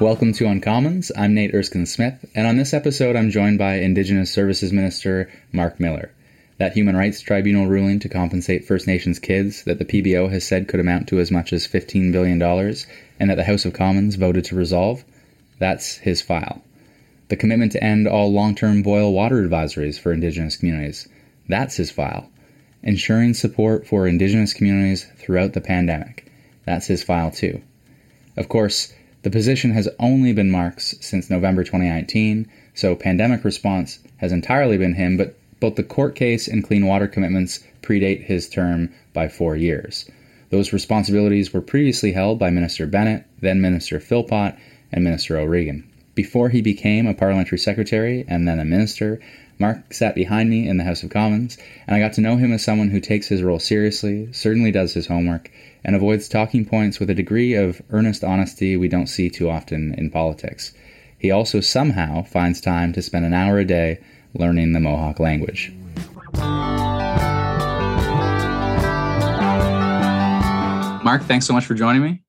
Welcome to Uncommons. I'm Nate Erskine Smith, and on this episode, I'm joined by Indigenous Services Minister Marc Miller. That Human Rights Tribunal ruling to compensate First Nations kids that the PBO has said could amount to as much as $15 billion, and that the House of Commons voted to resolve, that's his file. The commitment to end all long term boil water advisories for Indigenous communities, that's his file. Ensuring support for Indigenous communities throughout the pandemic, that's his file too. Of course, the position has only been Marc's since November 2019, so pandemic response has entirely been him, but both the court case and clean water commitments predate his term by four years. Those responsibilities were previously held by Minister Bennett, then Minister Philpott, and Minister O'Regan. Before he became a parliamentary secretary and then a minister, Marc sat behind me in the House of Commons, and I got to know him as someone who takes his role seriously, certainly does his homework, and avoids talking points with a degree of earnest honesty we don't see too often in politics. He also somehow finds time to spend an hour a day learning the Mohawk language. Marc, thanks so much for joining me.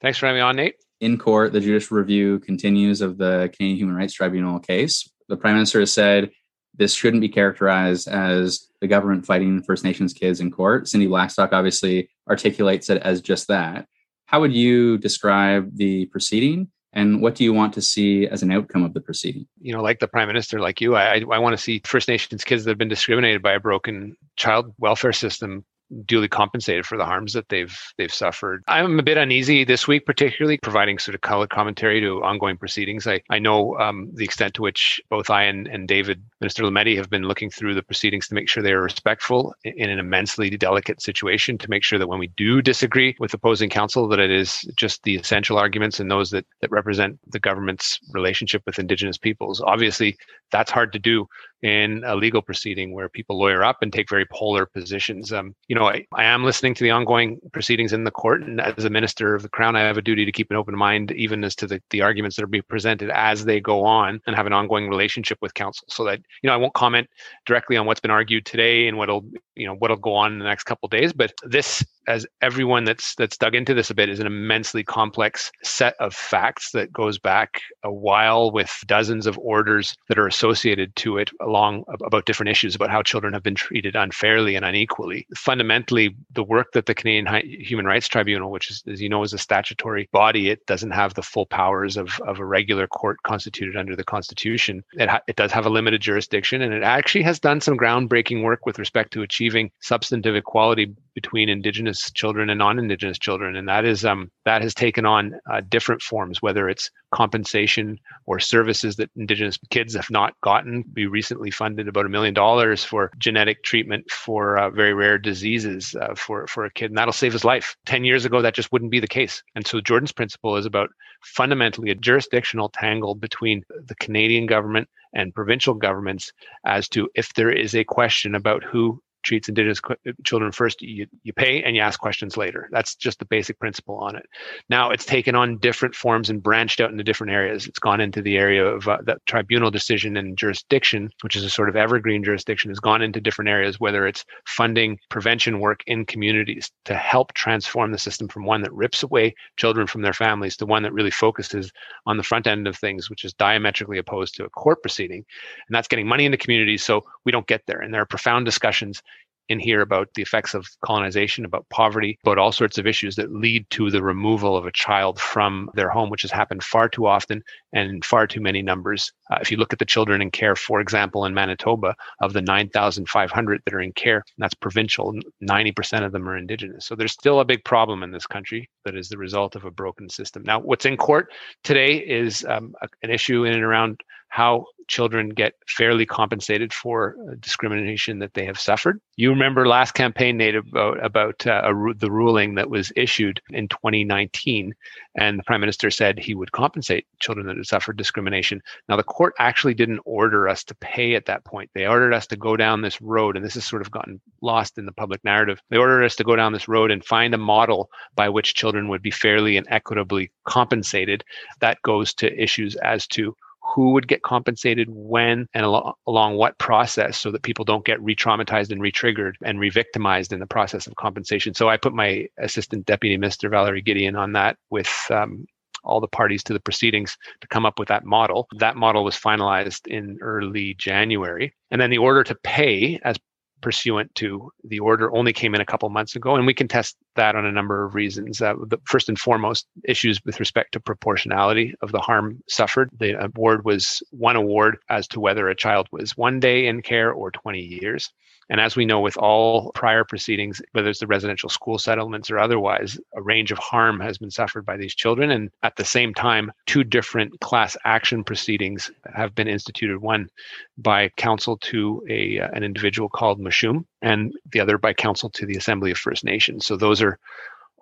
Thanks for having me on, Nate. In court, the judicial review continues of the Canadian Human Rights Tribunal case. The Prime Minister has said this shouldn't be characterized as the government fighting First Nations kids in court. Cindy Blackstock obviously articulates it as just that. How would you describe the proceeding? And what do you want to see as an outcome of the proceeding? You know, like the prime minister, like you, I, I want to see First Nations kids that have been discriminated by a broken child welfare system duly compensated for the harms that they've they've suffered. I'm a bit uneasy this week, particularly providing sort of color commentary to ongoing proceedings. I, I know um, the extent to which both I and, and David, Minister Lametti, have been looking through the proceedings to make sure they are respectful in an immensely delicate situation, to make sure that when we do disagree with opposing counsel, that it is just the essential arguments and those that, that represent the government's relationship with Indigenous peoples. Obviously, that's hard to do in a legal proceeding where people lawyer up and take very polar positions. Um, you know, I, I am listening to the ongoing proceedings in the court, and as a minister of the crown, I have a duty to keep an open mind, even as to the, the arguments that are being presented as they go on, and have an ongoing relationship with counsel. So that you know, I won't comment directly on what's been argued today and what'll you know what'll go on in the next couple days. But this, as everyone that's that's dug into this a bit, is an immensely complex set of facts that goes back a while with dozens of orders that are associated to it along about different issues about how children have been treated unfairly and unequally. Fundamentally, the work that the Canadian Human Rights Tribunal, which is, as you know, is a statutory body, it doesn't have the full powers of, of a regular court constituted under the Constitution. It, ha- it does have a limited jurisdiction, and it actually has done some groundbreaking work with respect to achieving substantive equality between Indigenous children and non-Indigenous children, and that is um, that has taken on uh, different forms, whether it's compensation or services that Indigenous kids have not gotten. We recently funded about a million dollars for genetic treatment for uh, very rare diseases uh, for for a kid, and that'll save his life. Ten years ago, that just wouldn't be the case. And so Jordan's principle is about fundamentally a jurisdictional tangle between the Canadian government and provincial governments as to if there is a question about who treats indigenous children first you, you pay and you ask questions later. That's just the basic principle on it. Now it's taken on different forms and branched out into different areas. It's gone into the area of uh, the tribunal decision and jurisdiction which is a sort of evergreen jurisdiction has gone into different areas whether it's funding prevention work in communities to help transform the system from one that rips away children from their families to one that really focuses on the front end of things which is diametrically opposed to a court proceeding. And that's getting money into communities so we don't get there. And there are profound discussions in here about the effects of colonization, about poverty, about all sorts of issues that lead to the removal of a child from their home, which has happened far too often and far too many numbers. Uh, if you look at the children in care, for example, in Manitoba, of the 9,500 that are in care, that's provincial, 90% of them are Indigenous. So there's still a big problem in this country that is the result of a broken system. Now, what's in court today is um, an issue in and around how children get fairly compensated for discrimination that they have suffered. You remember last campaign, Nate, about, about uh, the ruling that was issued in 2019, and the prime minister said he would compensate children that had suffered discrimination. Now, the court actually didn't order us to pay at that point. They ordered us to go down this road, and this has sort of gotten lost in the public narrative. They ordered us to go down this road and find a model by which children would be fairly and equitably compensated. That goes to issues as to who would get compensated when and al- along what process so that people don't get re-traumatized and re-triggered and re-victimized in the process of compensation so i put my assistant deputy minister valerie gideon on that with um, all the parties to the proceedings to come up with that model. That model was finalized in early January. And then the order to pay as pursuant to the order only came in a couple months ago, and we can test that on a number of reasons. Uh, the first and foremost, issues with respect to proportionality of the harm suffered. The award was one award as to whether a child was one day in care or 20 years. And as we know with all prior proceedings, whether it's the residential school settlements or otherwise, a range of harm has been suffered by these children. And at the same time, two different class action proceedings have been instituted one by counsel to a, uh, an individual called Moushoom, and the other by counsel to the Assembly of First Nations. So those are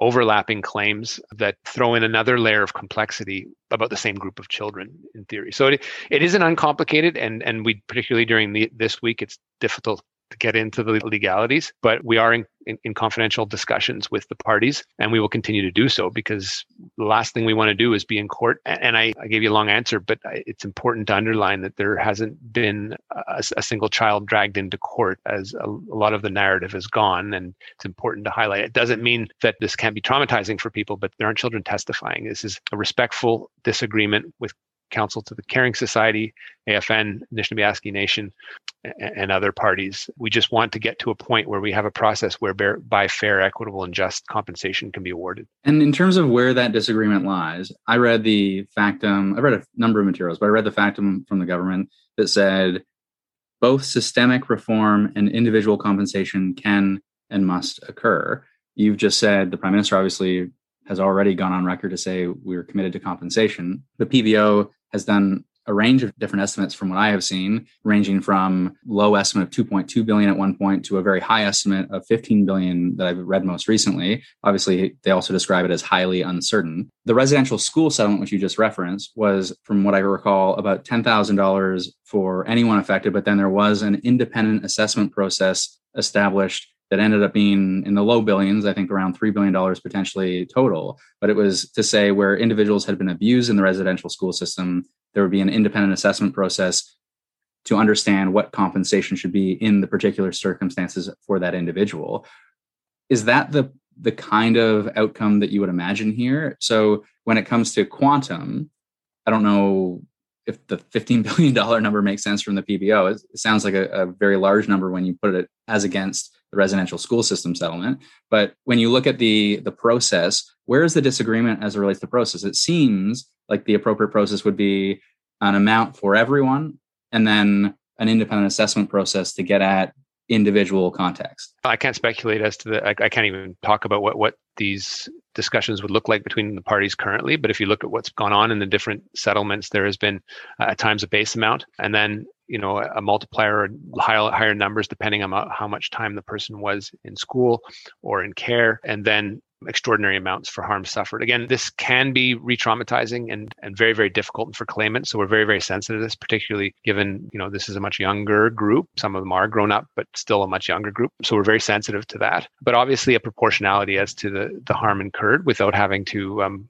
overlapping claims that throw in another layer of complexity about the same group of children in theory. So it, it isn't uncomplicated and and we particularly during the, this week it's difficult to get into the legalities, but we are in, in, in, confidential discussions with the parties, and we will continue to do so because the last thing we want to do is be in court. And I, I gave you a long answer, but it's important to underline that there hasn't been a, a single child dragged into court as a, a, lot of the narrative has gone, and it's important to highlight. It doesn't mean that this can't be traumatizing for people, but there aren't children testifying. This is a respectful disagreement with counsel to the Caring Society, AFN, Nishnawbe Aski Nation, and other parties. We just want to get to a point where we have a process where by fair, equitable, and just compensation can be awarded. And in terms of where that disagreement lies, I read the factum, I read a number of materials, but I read the factum from the government that said both systemic reform and individual compensation can and must occur. You've just said the prime minister obviously has already gone on record to say we're committed to compensation. The PBO has done a range of different estimates from what I have seen, ranging from low estimate of 2.2 billion at one point to a very high estimate of 15 billion that I've read most recently. Obviously, they also describe it as highly uncertain. The residential school settlement, which you just referenced, was, from what I recall, about $10,000 for anyone affected, but then there was an independent assessment process established that ended up being in the low billions, I think around $3 billion potentially total. But it was to say where individuals had been abused in the residential school system, there would be an independent assessment process to understand what compensation should be in the particular circumstances for that individual. Is that the the kind of outcome that you would imagine here? So when it comes to quantum, I don't know if the $15 billion number makes sense from the PBO. It, sounds like a, a very large number when you put it as against the residential school system settlement. But when you look at the the process, where is the disagreement as it relates to process? It seems like the appropriate process would be an amount for everyone, and then an independent assessment process to get at individual context. I can't speculate as to the. I, I, can't even talk about what what these discussions would look like between the parties currently. But if you look at what's gone on in the different settlements, there has been uh, at times a base amount, and then you know a multiplier or higher, higher numbers depending on how much time the person was in school or in care and then extraordinary amounts for harm suffered. Again, this can be re-traumatizing and, and very, very difficult for claimants. So we're very, very sensitive to this, particularly given, you know, this is a much younger group. Some of them are grown up, but still a much younger group. So we're very sensitive to that. But obviously a proportionality as to the, the harm incurred without having to um,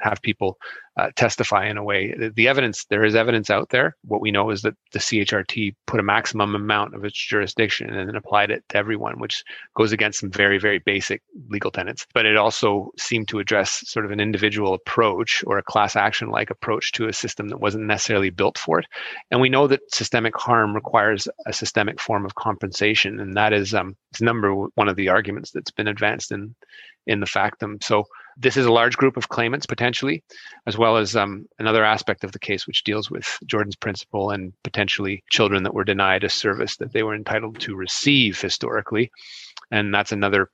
have people uh, testify in a way. The, the, evidence, there is evidence out there. What we know is that the CHRT put a maximum amount of its jurisdiction and then applied it to everyone, which goes against some very, very basic legal tenets. But it also seemed to address sort of an individual approach or a class action like approach to a system that wasn't necessarily built for it. And we know that systemic harm requires a systemic form of compensation. And that is um, number one of the arguments that's been advanced in, in the factum. So this is a large group of claimants potentially, as well as um, another aspect of the case which deals with Jordan's principle and potentially children that were denied a service that they were entitled to receive historically. And that's another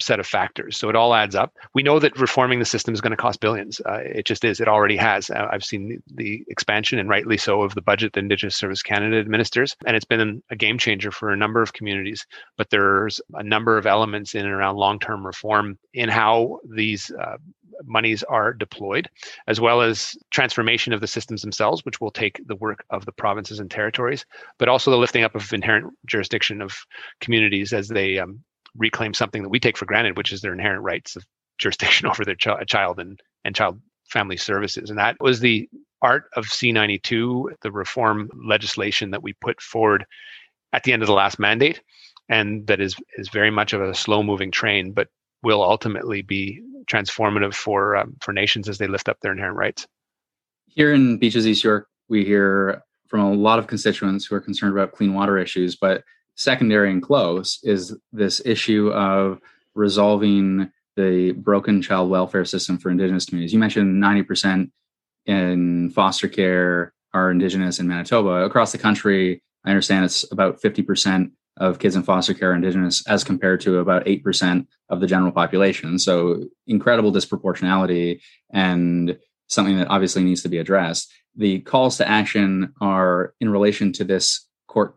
set of factors. So it all adds up. We know that reforming the system is going to cost billions. Uh, it just is. It already has. Uh, I've seen the, the, expansion, and rightly so, of the budget that Indigenous Service Canada administers, and it's been a game changer for a number of communities. But there's a number of elements in and around long-term reform in how these uh, monies are deployed, as well as transformation of the systems themselves, which will take the work of the provinces and territories, but also the lifting up of inherent jurisdiction of communities as they um, reclaim something that we take for granted, which is their inherent rights of jurisdiction over their ch- child and, and child family services. And that was the art of C92, the reform legislation that we put forward at the end of the last mandate. And that is, is very much of a slow moving train, but will ultimately be transformative for um, for nations as they lift up their inherent rights. Here in Beaches East York, we hear from a lot of constituents who are concerned about clean water issues, but secondary and close is this issue of resolving the broken child welfare system for Indigenous communities. You mentioned 90% in foster care are Indigenous in Manitoba. Across the country, I understand it's about 50% of kids in foster care are Indigenous as compared to about 8% of the general population. So incredible disproportionality and something that obviously needs to be addressed. The calls to action are in relation to this court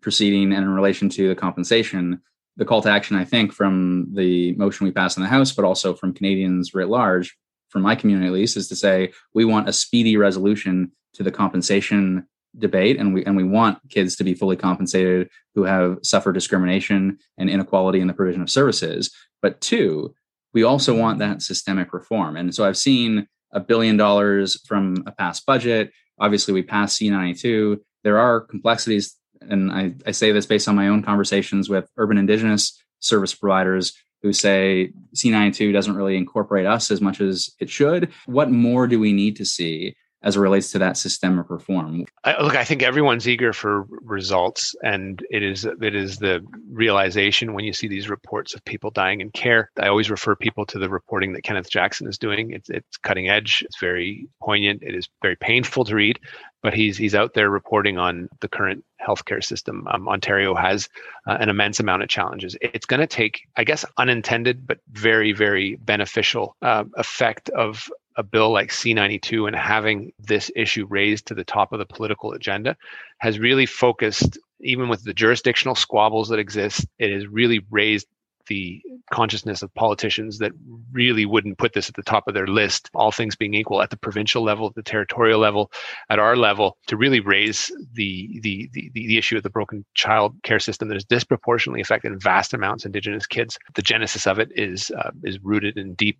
proceeding and in relation to the compensation. The call to action, I think, from the motion we passed in the House, but also from Canadians writ large, from my community at least, is to say we want a speedy resolution to the compensation debate and we and we want kids to be fully compensated who have suffered discrimination and inequality in the provision of services. But two we also want that systemic reform. And so i've seen a billion dollars from a past budget. Obviously we passed c92 there are complexities and I, I say this based on my own conversations with urban indigenous service providers who say c92 doesn't really incorporate us as much as it should what more do we need to see as it relates to that systemic reform? I, look, I think everyone's eager for results, and it is it is the realization when you see these reports of people dying in care. I always refer people to the reporting that Kenneth Jackson is doing. It's it's cutting edge. It's very poignant. It is very painful to read, but he's he's out there reporting on the current healthcare system. Um, Ontario has uh, an immense amount of challenges. It's going to take, I guess, unintended but very very beneficial uh, effect of a bill like C92 and having this issue raised to the top of the political agenda has really focused, even with the jurisdictional squabbles that exist, it has really raised the consciousness of politicians that really wouldn't put this at the top of their list, all things being equal, at the provincial level, at the territorial level, at our level, to really raise the the the, the issue of the broken child care system that is disproportionately affecting vast amounts of Indigenous kids. The genesis of it is uh, is rooted in deep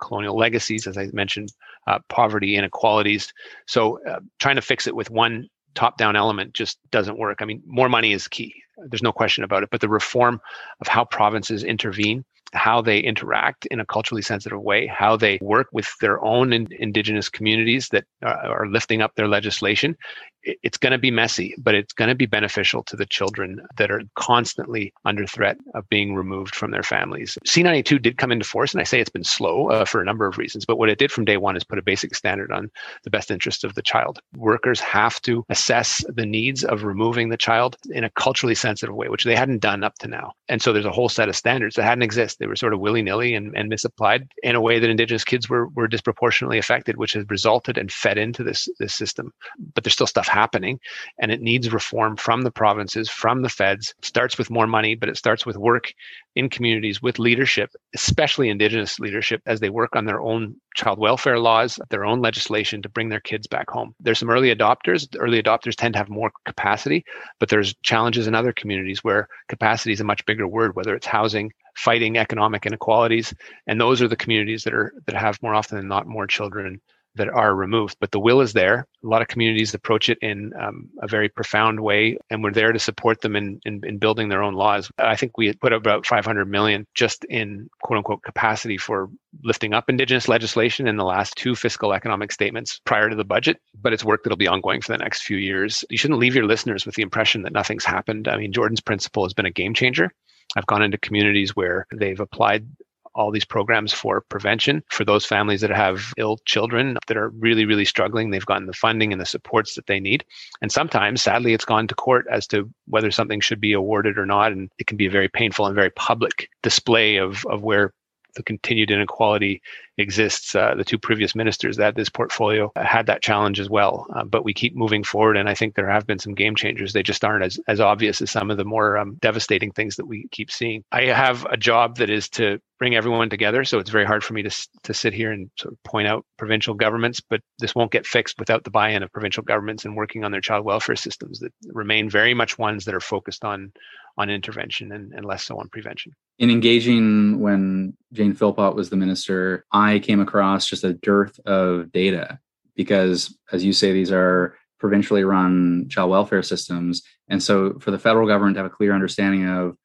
colonial legacies, as I mentioned, uh, poverty, inequalities. So uh, trying to fix it with one top-down element just doesn't work. I mean, more money is key. There's no question about it. But the reform of how provinces intervene how they interact in a culturally sensitive way, how they work with their own in, indigenous communities that are, are lifting up their legislation. It, it's going to be messy, but it's going to be beneficial to the children that are constantly under threat of being removed from their families. C92 did come into force, and I say it's been slow uh, for a number of reasons, but what it did from day one is put a basic standard on the best interest of the child. Workers have to assess the needs of removing the child in a culturally sensitive way, which they hadn't done up to now. And so there's a whole set of standards that hadn't existed they were sort of willy nilly and, and misapplied in a way that Indigenous kids were, were disproportionately affected, which has resulted and fed into this, this system. But there's still stuff happening, and it needs reform from the provinces, from the feds. It starts with more money, but it starts with work in communities with leadership, especially Indigenous leadership, as they work on their own child welfare laws, their own legislation to bring their kids back home. There's some early adopters. The early adopters tend to have more capacity, but there's challenges in other communities where capacity is a much bigger word, whether it's housing, fighting economic inequalities, and those are the communities that are that have more often than not more children that are removed. But the will is there. A lot of communities approach it in um, a very profound way, and we're there to support them in, in, in building their own laws. I think we put about 500 million just in quote unquote capacity for lifting up Indigenous legislation in the last two fiscal economic statements prior to the budget. But it's work that'll be ongoing for the next few years. You shouldn't leave your listeners with the impression that nothing's happened. I mean, Jordan's principle has been a game changer. I've gone into communities where they've applied all these programs for prevention for those families that have ill children that are really, really struggling. They've gotten the funding and the supports that they need. And sometimes, sadly, it's gone to court as to whether something should be awarded or not. And it can be a very painful and very public display of, of where the continued inequality exists. Uh, the two previous ministers that this portfolio had that challenge as well. Uh, but we keep moving forward, and I think there have been some game changers. They just aren't as, as obvious as some of the more um, devastating things that we keep seeing. I have a job that is to bring everyone together, so it's very hard for me to, to sit here and sort of point out provincial governments, but this won't get fixed without the buy in of provincial governments and working on their child welfare systems that remain very much ones that are focused on on intervention and, and less so on prevention. In engaging when Jane Philpott was the minister, I came across just a dearth of data because, as you say, these are provincially run child welfare systems. And so, for the federal government to have a clear understanding of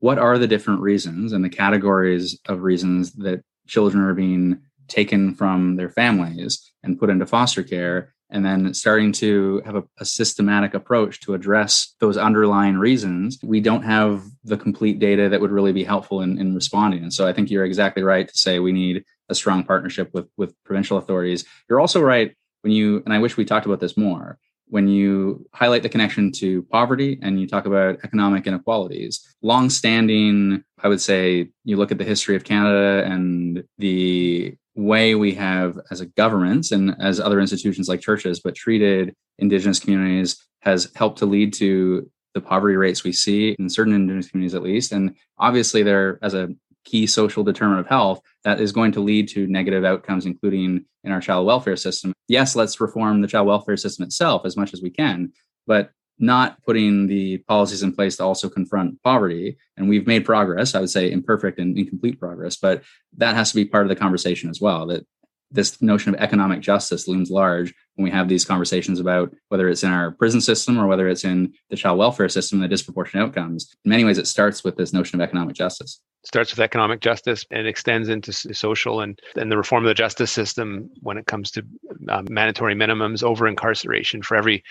what are the different reasons and the categories of reasons that children are being taken from their families and put into foster care and then starting to have a, a, systematic approach to address those underlying reasons, we don't have the complete data that would really be helpful in, in responding. And so I think you're exactly right to say we need a strong partnership with, with provincial authorities. You're also right when you, and I wish we talked about this more, when you highlight the connection to poverty and you talk about economic inequalities. Long-standing, I would say, you look at the history of Canada and the way we have as a government and as other institutions like churches but treated indigenous communities has helped to lead to the poverty rates we see in certain indigenous communities at least. And obviously there as a key social determinant of health that is going to lead to negative outcomes including in our child welfare system. Yes let's reform the child welfare system itself as much as we can but not putting the policies in place to also confront poverty. And we've made progress, I would say imperfect and incomplete progress, but that has to be part of the conversation as well. That this notion of economic justice looms large when we have these conversations about whether it's in our prison system or whether it's in the child welfare system, the disproportionate outcomes. In many ways, it starts with this notion of economic justice. starts with economic justice and extends into social and, and the reform of the justice system when it comes to um, mandatory minimums over incarceration for every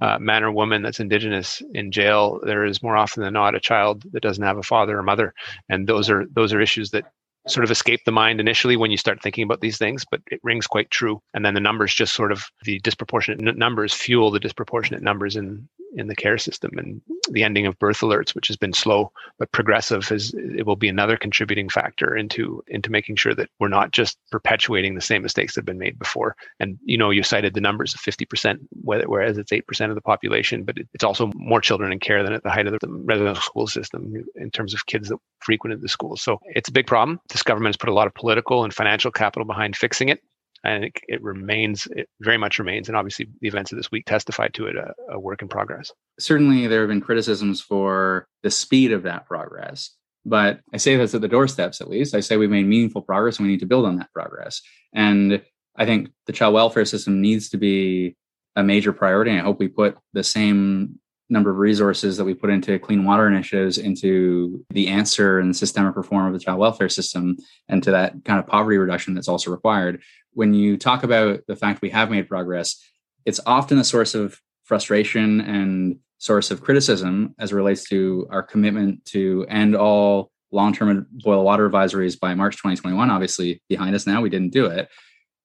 uh, man or woman that's indigenous in jail, there is more often than not a child that doesn't have a father or mother, and those are those are issues that sort of escape the mind initially when you start thinking about these things, but it rings quite true. And then the numbers just sort of the disproportionate numbers fuel the disproportionate numbers in in the care system. And the ending of birth alerts which has been slow but progressive is it will be another contributing factor into into making sure that we're not just perpetuating the same mistakes that have been made before. And you know you cited the numbers of 50% whereas it's 8% of the population but it's also more children in care than at the height of the residential school system in terms of kids that frequented the schools so it's a big problem. This government has put a lot of political and financial capital behind fixing it and it, it, remains it very much remains and obviously the events of this week testify to it a, a, work in progress. Certainly there have been criticisms for the speed of that progress but i say this at the doorsteps at least. I say we've made meaningful progress and we need to build on that progress. And i think the child welfare system needs to be a major priority. And i hope we put the same number of resources that we put into clean water initiatives into the answer and systemic reform of the child welfare system and to that kind of poverty reduction that's also required when you talk about the fact we have made progress, it's often a source of frustration and source of criticism as it relates to our commitment to end all long-term boil water advisories by March 2021. Obviously, behind us now, we didn't do it.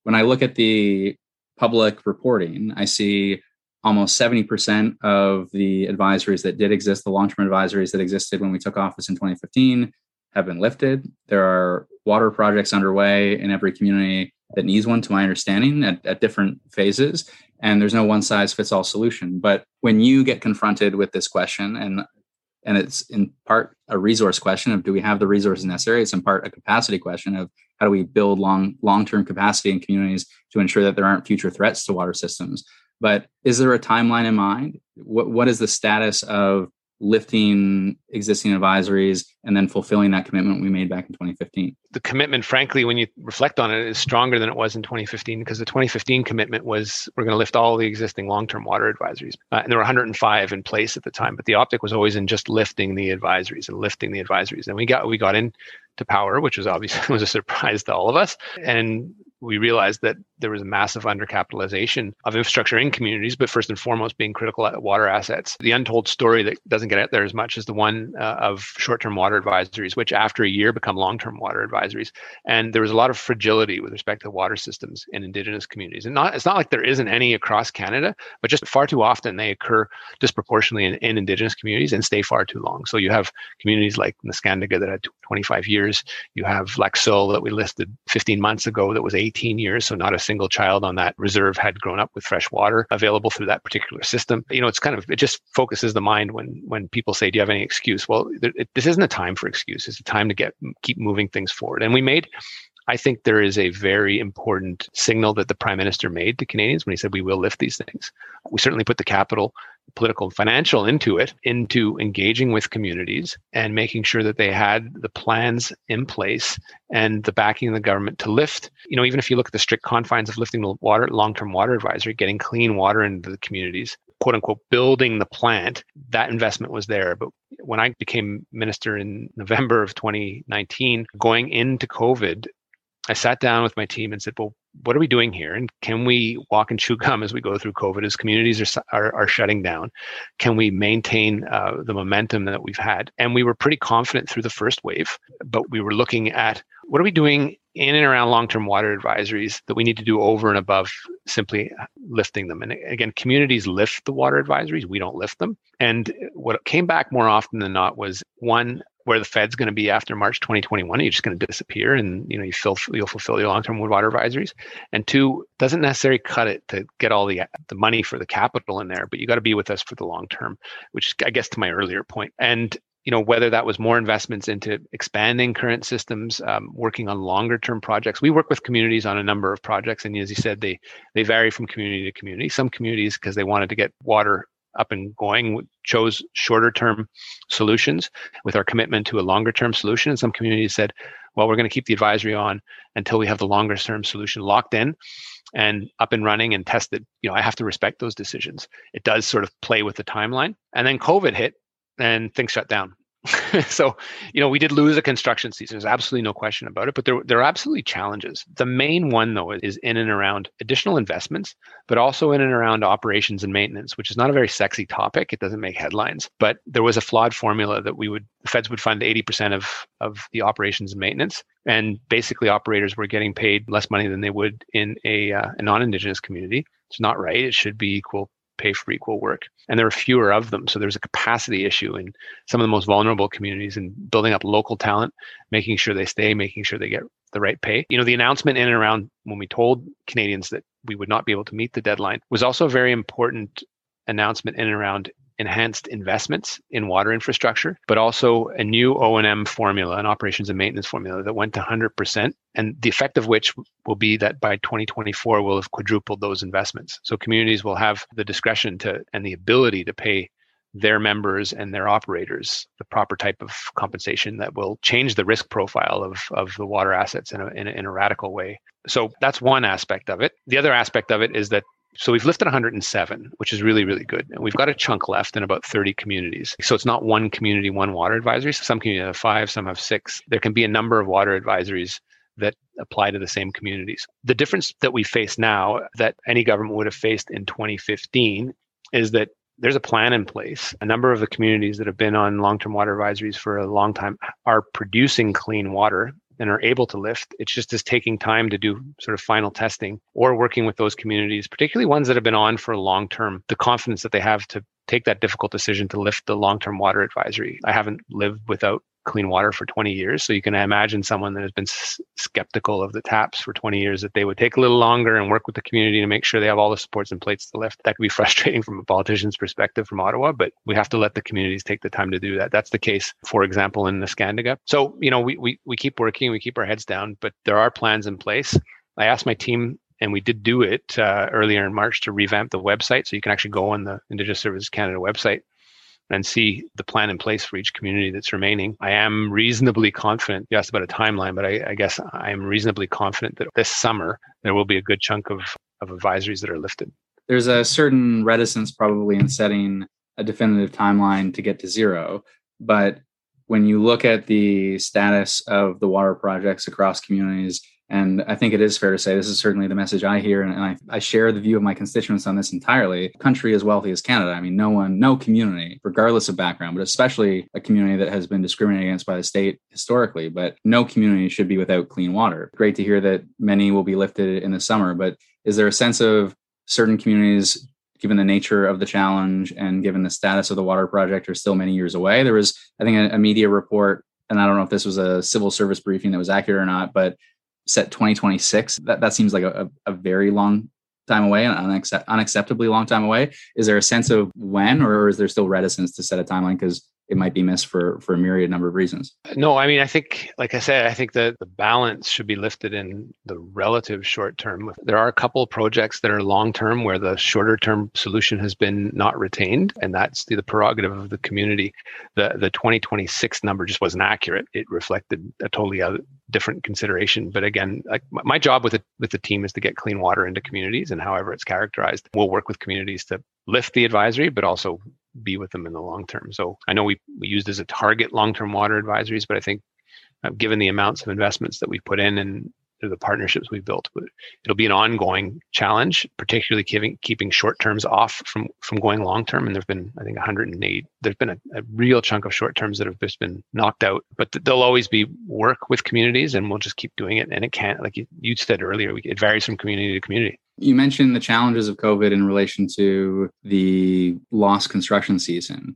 When I look at the public reporting, I see almost 70% of the advisories that did exist, the long-term advisories that existed when we took office in 2015, have been lifted. There are water projects underway in every community that needs one, to my understanding, at, at different phases. And there's no one size fits all solution. But when you get confronted with this question, and and it's in part a resource question of do we have the resources necessary? It's in part a capacity question of how do we build long long term capacity in communities to ensure that there aren't future threats to water systems. But is there a timeline in mind? What what is the status of lifting existing advisories and then fulfilling that commitment we made back in 2015 the commitment frankly when you reflect on it is stronger than it was in 2015 because the 2015 commitment was we're going to lift all the existing long-term water advisories. Uh, and there were 105 in place at the time but the optic was always in just lifting the advisories and lifting the advisories. And we got we got in to power which was obviously was a surprise to all of us. And we realized that there was a massive undercapitalization of infrastructure in communities, but first and foremost being critical water assets. The untold story that doesn't get out there as much is the one uh, of short-term water advisories, which after a year become long-term water advisories. And there was a lot of fragility with respect to water systems in Indigenous communities. And not, it's not like there isn't any across Canada, but just far too often they occur disproportionately in, in Indigenous communities and stay far too long. So you have communities like Neskantaga that had 25 years. You have Seul that we listed 15 months ago that was 18 years. So not a single child on that reserve had grown up with fresh water available through that particular system. You know, it's kind of, it just focuses the mind when, when people say, do you have any excuse? Well, it, this isn't a time for excuses. It's a time to get, keep moving things forward. And we made I think there is a very important signal that the prime minister made to Canadians when he said we will lift these things. We certainly put the capital, political and financial into it, into engaging with communities and making sure that they had the plans in place and the backing of the government to lift. You know, even if you look at the strict confines of lifting the water, long-term water advisory, getting clean water into the communities, quote unquote building the plant, that investment was there. But when I became minister in November of 2019, going into COVID, I sat down with my team and said, well, what are we doing here? And can we walk and chew gum as we go through COVID as communities are, are, are shutting down? Can we maintain uh, the momentum that we've had? And we were pretty confident through the first wave, but we were looking at what are we doing in and around long-term water advisories that we need to do over and above simply lifting them. And again, communities lift the water advisories, we don't lift them. And what came back more often than not was one where the Fed's going to be after March 2021. You're just going to disappear, and you know you feel you'll fulfill your long-term water advisories. And two, doesn't necessarily cut it to get all the the money for the capital in there, but you got to be with us for the long term, which I guess to my earlier point. And you know whether that was more investments into expanding current systems um, working on longer term projects we work with communities on a number of projects and as you said they they vary from community to community some communities because they wanted to get water up and going chose shorter term solutions with our commitment to a longer term solution. And some communities said well we're going to keep the advisory on until we have the longer term solution locked in and up and running and tested. You know i have to respect those decisions. It does sort of play with the timeline. And then covid hit and things shut down so, you know, we did lose a construction season. There's absolutely no question about it, but there, there are absolutely challenges. The main one, though, is in and around additional investments, but also in and around operations and maintenance, which is not a very sexy topic. It doesn't make headlines, but there was a flawed formula that we would, the feds would fund 80% of, of the operations and maintenance. And basically, operators were getting paid less money than they would in a, uh, a non Indigenous community. It's not right. It should be equal pay for equal work. And there are fewer of them. So there's a capacity issue in some of the most vulnerable communities and building up local talent, making sure they stay, making sure they get the right pay. You know, the announcement in and around when we told Canadians that we would not be able to meet the deadline was also a very important announcement in and around enhanced investments in water infrastructure, but also a new O&M formula, an operations and maintenance formula that went to 100%. And the effect of which will be that by 2024, we'll have quadrupled those investments. So communities will have the discretion to and the ability to pay their members and their operators the proper type of compensation that will change the risk profile of, of the water assets in a, in a, in a radical way. So that's one aspect of it. The other aspect of it is that so we've lifted 107, which is really, really good. And we've got a chunk left in about 30 communities. So it's not one community, one water advisory. So some communities have five, some have six. There can be a number of water advisories that apply to the same communities. The difference that we face now that any government would have faced in 2015 is that there's a plan in place. A number of the communities that have been on long term water advisories for a long time are producing clean water and are able to lift. It's just is taking time to do sort of final testing or working with those communities, particularly ones that have been on for long term, the confidence that they have to take that difficult decision to lift the long term water advisory. I haven't lived without clean water for 20 years. So you can imagine someone that has been s- skeptical of the taps for 20 years that they would take a little longer and work with the community to make sure they have all the supports and plates to lift. That could be frustrating from a politician's perspective from Ottawa, but we have to let the communities take the time to do that. That's the case, for example, in the Neskantaga. So, you know, we, we, we keep working, we keep our heads down, but there are plans in place. I asked my team and we did do it uh, earlier in March to revamp the website. So you can actually go on the Indigenous Services Canada website and see the plan in place for each community that's remaining. I am reasonably confident. You asked about a timeline, but I, I guess I am reasonably confident that this summer there will be a good chunk of, of advisories that are lifted. There's a certain reticence probably in setting a definitive timeline to get to zero. But when you look at the status of the water projects across communities, and I think it is fair to say this is certainly the message I hear, and I, I, share the view of my constituents on this entirely. Country as wealthy as Canada. I mean, no one, no community, regardless of background, but especially a community that has been discriminated against by the state historically, but no community should be without clean water. Great to hear that many will be lifted in the summer, but is there a sense of certain communities given the nature of the challenge and given the status of the water project are still many years away there was i think a, a media report and i don't know if this was a civil service briefing that was accurate or not but set 2026 that, that seems like a, a very long time away and unaccept- unacceptably long time away. Is there a sense of when or is there still reticence to set a timeline? Because it might be missed for for a myriad number of reasons. No, I mean I think like I said, I think that the balance should be lifted in the relative short term. There are a couple of projects that are long term where the shorter term solution has been not retained, and that's the, the prerogative of the community. The the 2026 number just wasn't accurate. It reflected a totally other, different consideration. But again, like my job with it with the team is to get clean water into communities, and however it's characterized, we'll work with communities to lift the advisory, but also be with them in the long term. So I know we, we used as a target long term water advisories, but I think uh, given the amounts of investments that we put in and the partnerships we've built. It'll be an ongoing challenge, particularly keeping keeping short terms off from from going long term. And there've been, I think, 108. There's been a, a real chunk of short terms that have just been knocked out. But th- there'll always be work with communities, and we'll just keep doing it. And it can't, like you, you said earlier, we, it varies from community to community. You mentioned the challenges of COVID in relation to the lost construction season.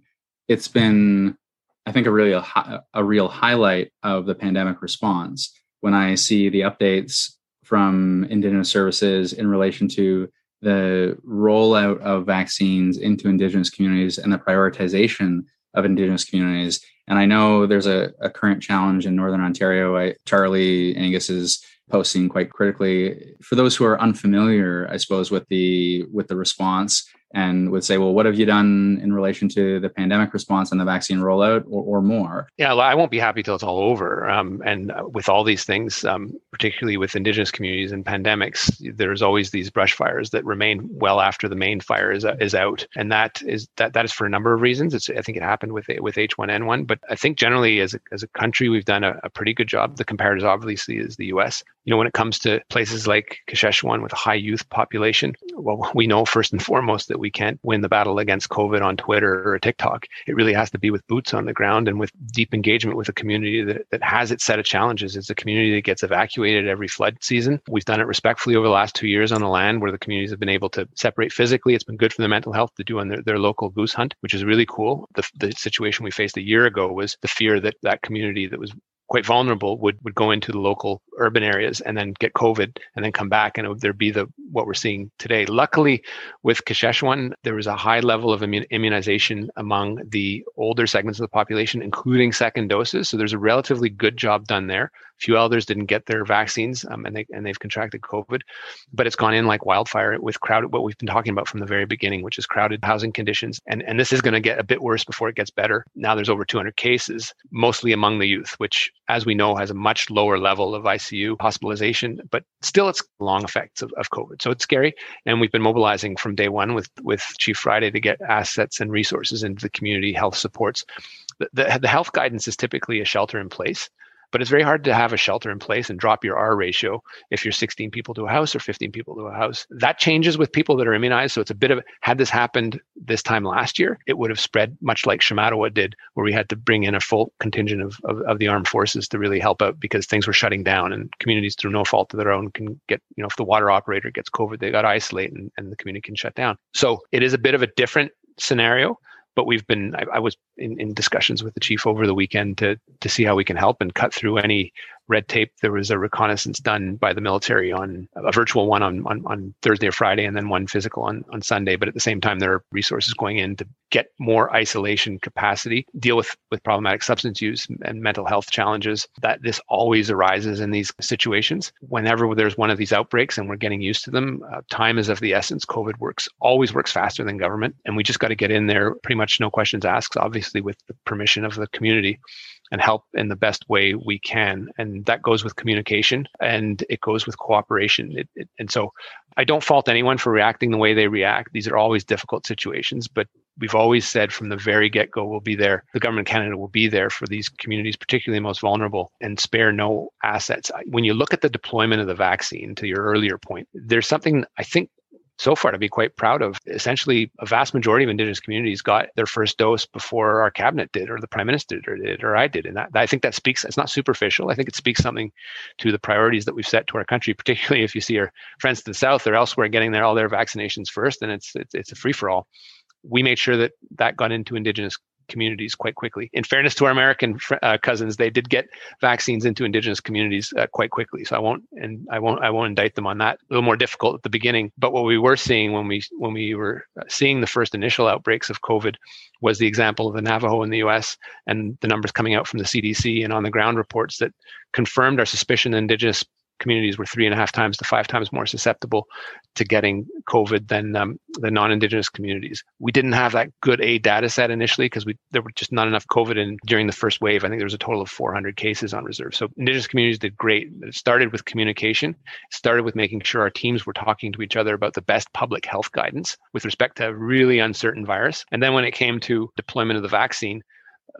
It's been, I think, a really a, a real highlight of the pandemic response when I see the updates from Indigenous services in relation to the rollout of vaccines into Indigenous communities and the prioritization of Indigenous communities. And I know there's a, a current challenge in Northern Ontario. I, Charlie Angus is posting quite critically. For those who are unfamiliar, I suppose, with the with the response and would say, well, what have you done in relation to the pandemic response and the vaccine rollout or, or more? Yeah, I won't be happy till it's all over. Um, and with all these things, um, particularly with Indigenous communities and pandemics, there's always these brush fires that remain well after the main fire is, is out. And that is that that is for a number of reasons. It's, I think it happened with with H1N1, but I think generally as a, as a country, we've done a, a pretty good job. The comparative obviously is the US. You know, when it comes to places like Kashechewan with a high youth population, well, we know first and foremost that we can't win the battle against COVID on Twitter or TikTok. It really has to be with boots on the ground and with deep engagement with a community that, that has its set of challenges. It's a community that gets evacuated every flood season. We've done it respectfully over the last two years on the land where the communities have been able to separate physically. It's been good for their mental health to do on their, their local goose hunt, which is really cool. The, the situation we faced a year ago was the fear that that community that was quite vulnerable would would go into the local urban areas and then get COVID and then come back and there'd be the what we're seeing today. Luckily, with Kashechewan, there was a high level of immunization among the older segments of the population, including second doses. So there's a relatively good job done there few elders didn't get their vaccines um, and they and they've contracted COVID, but it's gone in like wildfire with crowded what we've been talking about from the very beginning, which is crowded housing conditions. And and this is going to get a bit worse before it gets better. Now there's over 200 cases, mostly among the youth, which as we know has a much lower level of ICU hospitalization, but still it's long effects of, of COVID. So it's scary. And we've been mobilizing from day one with with Chief Friday to get assets and resources into the community health supports. The, the, the health guidance is typically a shelter in place but it's very hard to have a shelter in place and drop your R ratio if you're 16 people to a house or 15 people to a house. That changes with people that are immunized. So it's a bit of, had this happened this time last year, it would have spread much like Shamattawa did, where we had to bring in a full contingent of, of, of the armed forces to really help out because things were shutting down and communities through no fault of their own can get, you know, if the water operator gets COVID, they got to isolate and, and the community can shut down. So it is a bit of a different scenario but we've been I, I, was in, in discussions with the chief over the weekend to to see how we can help and cut through any red tape. There was a reconnaissance done by the military on a virtual one on, on, on Thursday or Friday, and then one physical on, on Sunday. But at the same time, there are resources going in to get more isolation capacity, deal with, with problematic substance use and mental health challenges. That this always arises in these situations. Whenever there's one of these outbreaks and we're getting used to them, uh, time is of the essence. COVID works always works faster than government, and we just got to get in there pretty much no questions asked, obviously with the permission of the community and help in the best way we can. And that goes with communication and it goes with cooperation. It, it, and so I don't fault anyone for reacting the way they react. These are always difficult situations, but we've always said from the very get go, we'll be there. The government of Canada will be there for these communities, particularly the most vulnerable, and spare no assets. When you look at the deployment of the vaccine, to your earlier point, there's something I think so far to be quite proud of. Essentially, a vast majority of Indigenous communities got their first dose before our cabinet did, or the prime minister did, or did, or I did. And that, I think that speaks, it's not superficial. I think it speaks something to the priorities that we've set to our country, particularly if you see our friends to the south or elsewhere getting their, all their vaccinations first, and it's, it's, it's a free for all. We made sure that that got into Indigenous communities quite quickly. In fairness to our American uh, cousins, they did get vaccines into indigenous communities uh, quite quickly. So I won't and I won't I won't indict them on that. A little more difficult at the beginning, but what we were seeing when we when we were uh, seeing the first initial outbreaks of COVID was the example of the Navajo in the U.S. and the numbers coming out from the CDC and on the ground reports that confirmed our suspicion that indigenous communities were three and a half times to five times more susceptible to getting COVID than um, the non-indigenous communities. We didn't have that good a data set initially because we there were just not enough COVID in during the first wave. I think there was a total of 400 cases on reserve. So indigenous communities did great. It started with communication. Started with making sure our teams were talking to each other about the best public health guidance with respect to a really uncertain virus. And then when it came to deployment of the vaccine,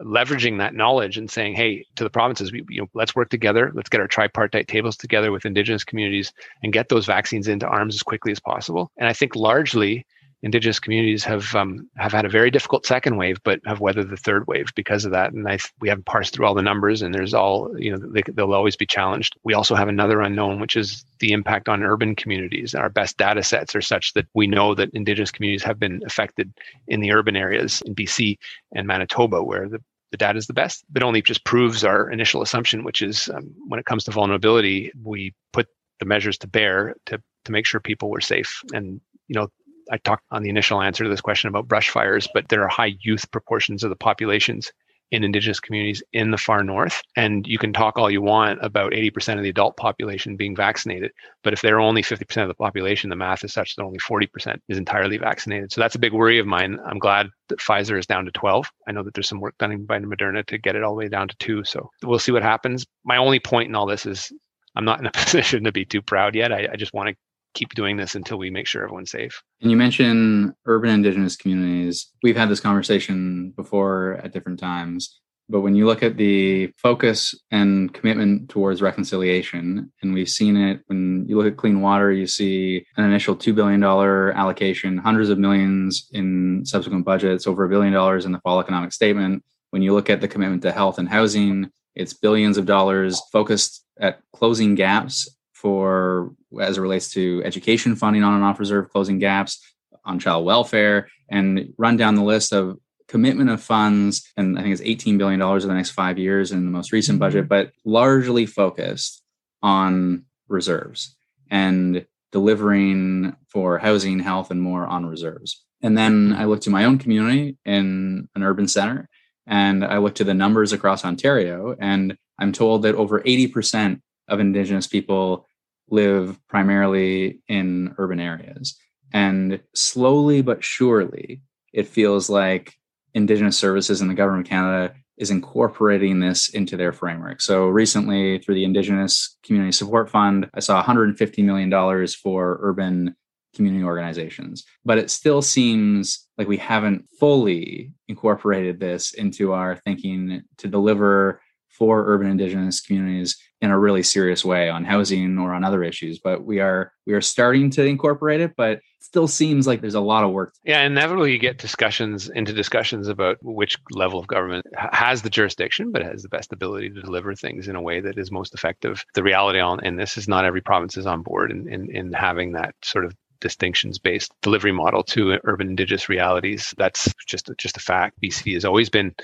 leveraging that knowledge and saying, hey, to the provinces, we, you know, let's work together. Let's get our tripartite tables together with Indigenous communities and get those vaccines into arms as quickly as possible. And I think largely indigenous communities have um, have had a very difficult second wave, but have weathered the third wave because of that. And I, we haven't parsed through all the numbers, and there's all you know they, they'll always be challenged. We also have another unknown, which is the impact on urban communities. Our best data sets are such that we know that indigenous communities have been affected in the urban areas in BC and Manitoba, where the the data is the best, but only just proves our initial assumption, which is um, when it comes to vulnerability, we put the measures to bear to to make sure people were safe. And you know, I talked on the initial answer to this question about brush fires, but there are high youth proportions of the populations in indigenous communities in the far north. And you can talk all you want about 80% of the adult population being vaccinated. But if they're only 50% of the population, the math is such that only 40% is entirely vaccinated. So that's a big worry of mine. I'm glad that Pfizer is down to 12. I know that there's some work done by Moderna to get it all the way down to two. So we'll see what happens. My only point in all this is I'm not in a position to be too proud yet. I, I just want to keep doing this until we make sure everyone's safe. And you mentioned urban indigenous communities. We've had this conversation before at different times. But when you look at the focus and commitment towards reconciliation, and we've seen it when you look at clean water, you see an initial $2 billion allocation, hundreds of millions in subsequent budgets, over a billion dollars in the fall economic statement. When you look at the commitment to health and housing, it's billions of dollars focused at closing gaps for as it relates to education funding on and off reserve, closing gaps on child welfare, and run down the list of commitment of funds. And I think it's $18 billion over the next five years in the most recent mm-hmm. budget, but largely focused on reserves and delivering for housing, health, and more on reserves. And then mm-hmm. I look to my own community in an urban center and I look to the numbers across Ontario, and I'm told that over 80% of Indigenous people live primarily in urban areas. And slowly but surely, it feels like Indigenous services and the government of Canada is incorporating this into their framework. So recently, through the Indigenous Community Support Fund, I saw $150 million for urban community organizations. But it still seems like we haven't fully incorporated this into our thinking to deliver for urban indigenous communities in a really serious way on housing or on other issues but we are we are starting to incorporate it but still seems like there's a lot of work yeah inevitably you get discussions into discussions about which level of government has the jurisdiction but has the best ability to deliver things in a way that is most effective. The reality on and this is not every province is on board in, in, in having that sort of distinctions based delivery model to urban indigenous realities that's just just a fact bc has always been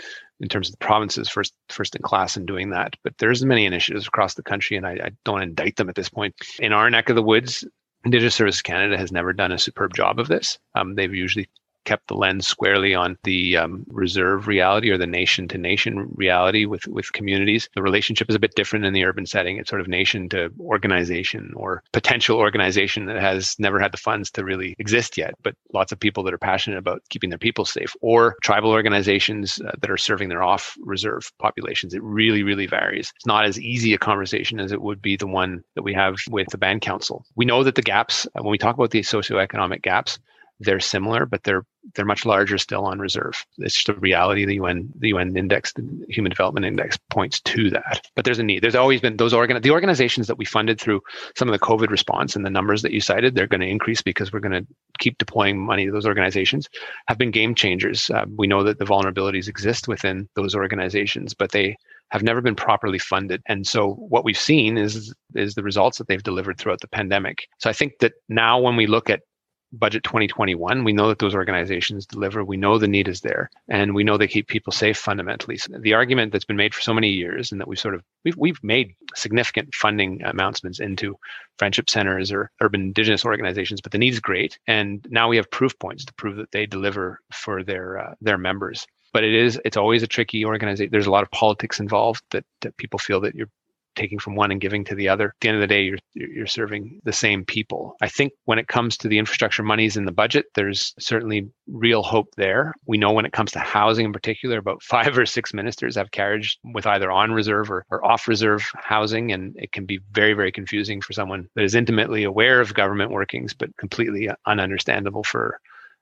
in terms of the provinces first first in class in doing that. But there's many initiatives across the country, and I, I don't indict them at this point. In our neck of the woods, Indigenous Services Canada has never done a superb job of this. Um, they've usually kept the lens squarely on the um, reserve reality or the nation to nation reality with, with communities. The relationship is a bit different in the urban setting. It's sort of nation to organization or potential organization that has never had the funds to really exist yet, but lots of people that are passionate about keeping their people safe or tribal organizations uh, that are serving their off reserve populations. It really, really varies. It's not as easy a conversation as it would be the one that we have with the band council. We know that the gaps, uh, when we talk about the socioeconomic gaps, they're similar, but they're they're much larger still on reserve. It's just a reality. The UN the UN index, the Human Development Index, points to that. But there's a need. There's always been those organ the organizations that we funded through some of the COVID response and the numbers that you cited. They're going to increase because we're going to keep deploying money to those organizations. Have been game changers. Uh, we know that the vulnerabilities exist within those organizations, but they have never been properly funded. And so what we've seen is is the results that they've delivered throughout the pandemic. So I think that now when we look at budget 2021 we know that those organizations deliver. We know the need is there and we know they keep people safe fundamentally. So the argument that's been made for so many years and that we've sort of we've, we've made significant funding announcements into friendship centers or urban indigenous organizations but the need is great and now we have proof points to prove that they deliver for their uh, their members. But it is it's always a tricky organization. There's a lot of politics involved that, that people feel that you're taking from one and giving to the other. At the end of the day, you're you're serving the same people. I think when it comes to the infrastructure monies in the budget, there's certainly real hope there. We know when it comes to housing in particular, about five or six ministers have carriage with either on reserve or, or off reserve housing, and it can be very very confusing for someone that is intimately aware of government workings but completely ununderstandable for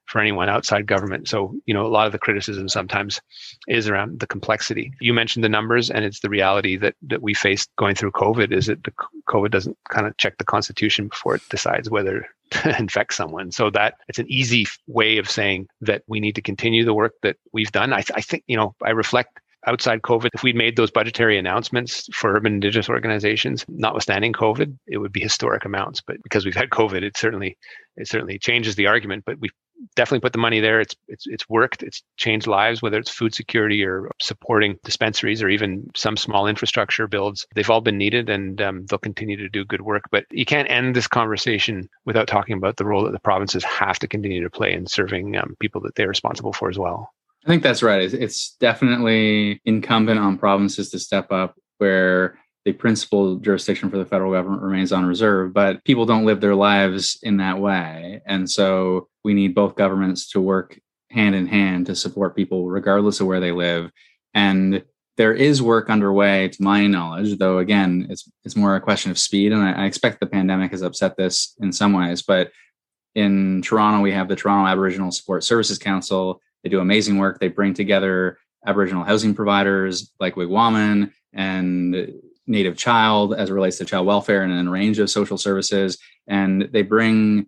for anyone outside government. So, you know, a lot of the criticism sometimes is around the complexity. You mentioned the numbers, and it's the reality that that we faced going through COVID. Is that the COVID doesn't kind of check the Constitution before it decides whether to infect someone. So that it's an easy way of saying that we need to continue the work that we've done. I, th- I think, you know, I reflect outside COVID, if we'd made those budgetary announcements for urban indigenous organizations, notwithstanding COVID, it would be historic amounts. But because we've had COVID, it certainly it certainly changes the argument. But we've definitely put the money there. It's it's it's worked. It's changed lives, whether it's food security or supporting dispensaries or even some small infrastructure builds. They've all been needed, and um, they'll continue to do good work. But you can't end this conversation without talking about the role that the provinces have to continue to play in serving um, people that they're responsible for as well. I think that's right. It's definitely incumbent on provinces to step up where the principal jurisdiction for the federal government remains on reserve, but people don't live their lives in that way. And so we need both governments to work hand in hand to support people regardless of where they live. And there is work underway to my knowledge, though again, it's it's more a question of speed. And I, I expect the pandemic has upset this in some ways. But in Toronto, we have the Toronto Aboriginal Support Services Council they do amazing work. They bring together Aboriginal housing providers like Wigwamen and Native Child as it relates to child welfare and a range of social services. And they bring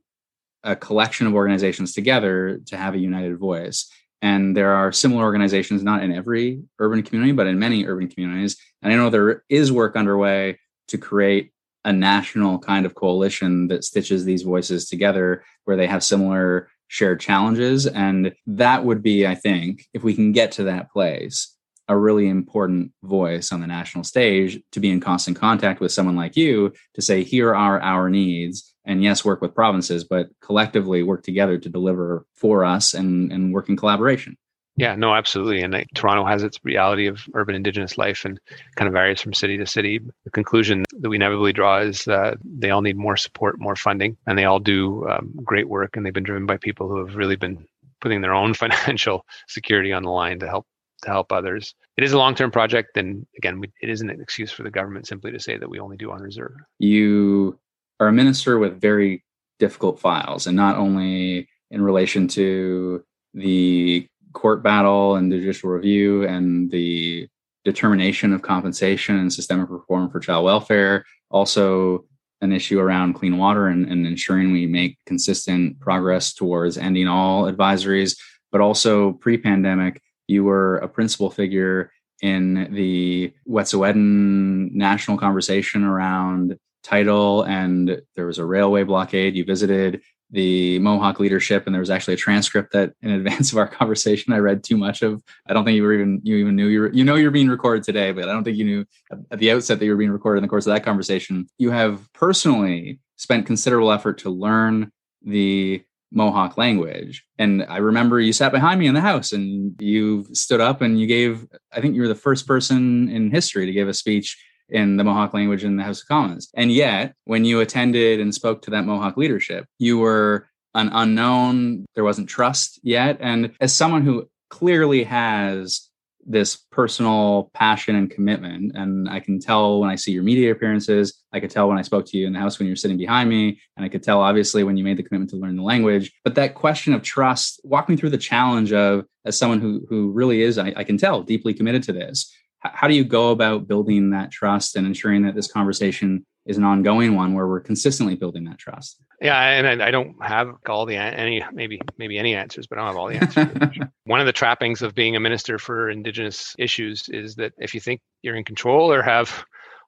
a collection of organizations together to have a united voice. And there are similar organizations, not in every urban community, but in many urban communities. And I know there is work underway to create a national kind of coalition that stitches these voices together where they have similar shared challenges. And that would be, I think, if we can get to that place, a really important voice on the national stage to be in constant contact with someone like you to say, here are our needs. And yes, work with provinces, but collectively work together to deliver for us and, and work in collaboration. Yeah, no, absolutely. And like, Toronto has its reality of urban Indigenous life and kind of varies from city to city. The conclusion that we inevitably draw is that they all need more support, more funding, and they all do um, great work. And they've been driven by people who have really been putting their own financial security on the line to help to help others. It is a long-term project, and again, we, it isn't an excuse for the government simply to say that we only do on reserve. You are a minister with very difficult files, and not only in relation to the court battle and the judicial review and the determination of compensation and systemic reform for child welfare. Also, an issue around clean water and, and ensuring we make consistent progress towards ending all advisories. But also, pre pandemic, you were a principal figure in the Wet'suwet'en national conversation around title, and there was a railway blockade. You visited the Mohawk leadership, and there was actually a transcript that, in advance of our conversation, I read too much of. I don't think you were even you even knew you were you know you're being recorded today, but I don't think you knew at the outset that you were being recorded in the course of that conversation. You have personally spent considerable effort to learn the Mohawk language, and I remember you sat behind me in the house and you stood up and you gave. I think you were the first person in history to give a speech in the Mohawk language in the House of Commons. And yet, when you attended and spoke to that Mohawk leadership, you were an unknown, there wasn't trust yet. And as someone who clearly has this personal passion and commitment. And I can tell when I see your media appearances. I could tell when I spoke to you in the house when you were sitting behind me. And I could tell, obviously, when you made the commitment to learn the language. But that question of trust, walk me through the challenge of, as someone who, who really is, I, I can tell, deeply committed to this, how do you go about building that trust and ensuring that this conversation is an ongoing one where we're consistently building that trust yeah and i don't have all the any maybe maybe any answers but i don't have all the answers one of the trappings of being a minister for indigenous issues is that if you think you're in control or have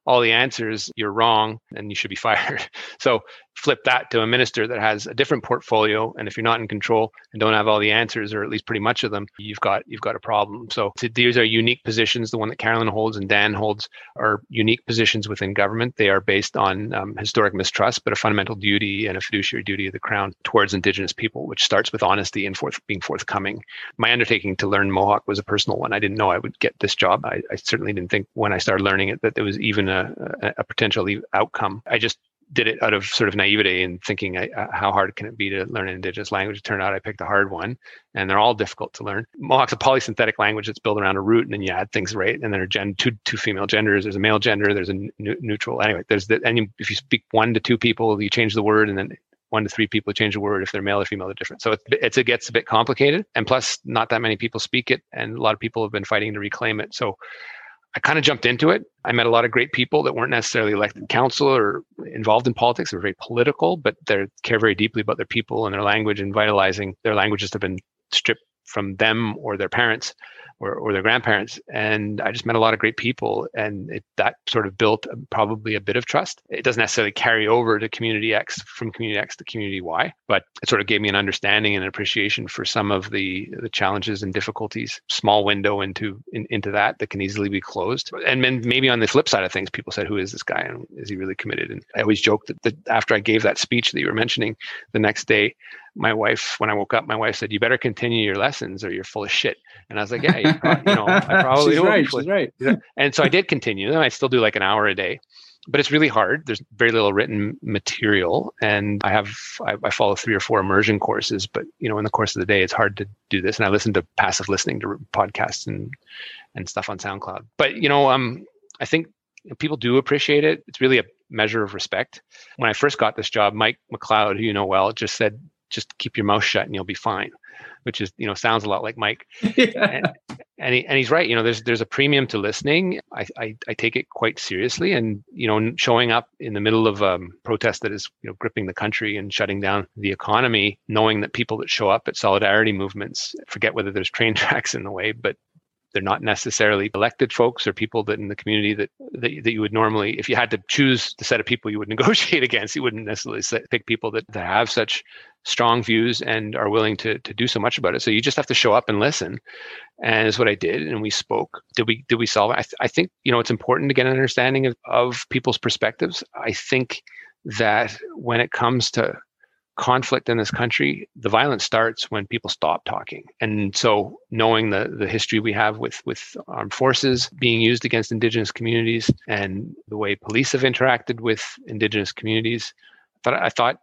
all the answers, you're wrong and you should be fired. So flip that to a minister that has a different portfolio. And if you're not in control and don't have all the answers, or at least pretty much of them, you've got you've got a problem. So these are unique positions. The one that Carolyn holds and Dan holds are unique positions within government. They are based on um, historic mistrust, but a fundamental duty and a fiduciary duty of the crown towards Indigenous people, which starts with honesty and forth, being forthcoming. My undertaking to learn Mohawk was a personal one. I didn't know I would get this job. I, I certainly didn't think when I started learning it that there was even a, a, a potential outcome. I just did it out of sort of naivety and thinking uh, how hard can it be to learn an indigenous language? It turned out i picked a hard one and they're all difficult to learn. Mohawk's a polysynthetic language that's built around a root and then you add things right? And then there are gen- two, two female genders there's a male gender there's a n- neutral anyway there's the and you, if you speak one to two people you change the word and then one to three people change a word. If they're male or female they're different. So it's it gets a bit complicated and plus not that many people speak it and a lot of people have been fighting to reclaim it. So I kind of jumped into it. I met a lot of great people that weren't necessarily elected council or involved in politics. They're very political, but they care very deeply about their people and their language and vitalizing their languages that have been stripped from them or their parents or, or their grandparents. And I just met a lot of great people, and it, that sort of built probably a bit of trust. It doesn't necessarily carry over to community X from community X to community Y, but it sort of gave me an understanding and an appreciation for some of the the challenges and difficulties. Small window into in, into that that can easily be closed. And then maybe on the flip side of things, people said, "Who is this guy? And is he really committed?" And I always joke that, that after I gave that speech that you were mentioning, the next day my wife, when I woke up, my wife said, "You better continue your lessons, or you're full of shit." And I was like, "Yeah, you, you know, I probably she's right. She's right." And so I did continue, and I still do like an hour a day, but it's really hard. There's very little written material, and I have I, I, follow three or four immersion courses. But you know, in the course of the day, it's hard to do this. And I listen to passive listening to podcasts and and stuff on SoundCloud. But you know, um, I think people do appreciate it. It's really a measure of respect. When I first got this job, Mike McLeod, who you know well, just said, just keep your mouth shut and you'll be fine which is you know sounds a lot like mike yeah. and, and, he, and he's right you know there's there's a premium to listening I, I, I take it quite seriously and you know showing up in the middle of a um, protest that is you know gripping the country and shutting down the economy knowing that people that show up at solidarity movements forget whether there's train tracks in the way but they're not necessarily elected folks or people that in the community that, that, that you would normally, if you had to choose the set of people you would negotiate against, you wouldn't necessarily pick people that, that have such strong views and are willing to to do so much about it. So you just have to show up and listen, and is what I did. And we spoke. Did we did we solve it? I, th- I think you know it's important to get an understanding of, of people's perspectives. I think that when it comes to conflict in this country, the violence starts when people stop talking. And so knowing the, the history we have with, with armed forces being used against indigenous communities and the way police have interacted with indigenous communities, but I thought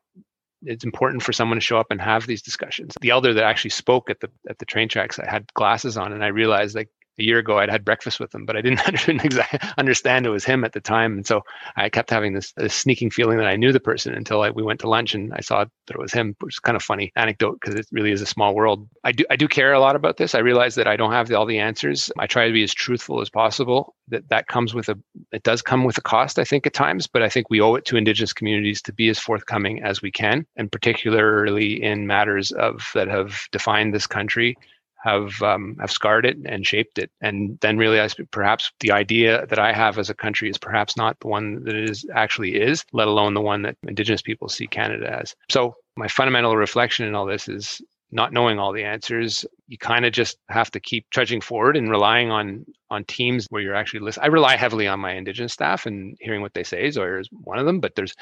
it's important for someone to show up and have these discussions. The elder that actually spoke at the at the train tracks, I had glasses on and I realized like a year ago I'd had breakfast with him, but I didn't, understand it was him at the time. And so I kept having this, this sneaking feeling that I knew the person until I, we went to lunch and I saw that it was him, which is kind of funny anecdote because it really is a small world. I do, I do care a lot about this. I realize that I don't have all the answers. I try to be as truthful as possible. That that comes with a, it does come with a cost, I think at times, but I think we owe it to indigenous communities to be as forthcoming as we can, and particularly in matters of that have defined this country have um, have scarred it and shaped it, and then realize perhaps the idea that I have as a country is perhaps not the one that it is actually is, let alone the one that Indigenous people see Canada as. So my fundamental reflection in all this is not knowing all the answers, you kind of just have to keep trudging forward and relying on on teams where you're actually listening. I rely heavily on my indigenous staff and hearing what they say. Zoya is one of them, but there's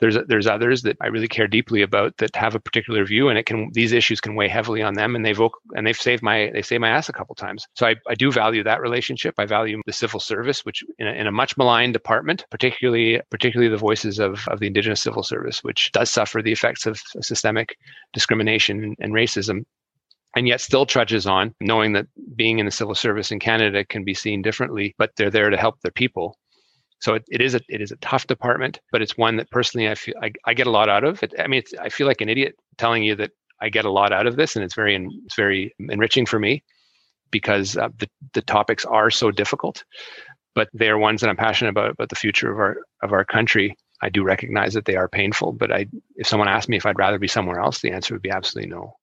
there's there's others that I really care deeply about that have a particular view, and it can these issues can weigh heavily on them, and they've and they've saved my they saved my ass a couple times. So I, I do value that relationship. I value the civil service, which in a, in a much maligned department, particularly particularly the voices of of the indigenous civil service, which does suffer the effects of systemic discrimination and racism and yet still trudges on, knowing that being in the civil service in Canada can be seen differently, but they're there to help their people. So it, it is a it is a tough department, but it's one that personally I feel I, I get a lot out of. It, I mean, I feel like an idiot telling you that I get a lot out of this, and it's very it's very enriching for me because uh, the the topics are so difficult, but they are ones that I'm passionate about about the future of our of our country. I do recognize that they are painful, but I if someone asked me if I'd rather be somewhere else, the answer would be absolutely no.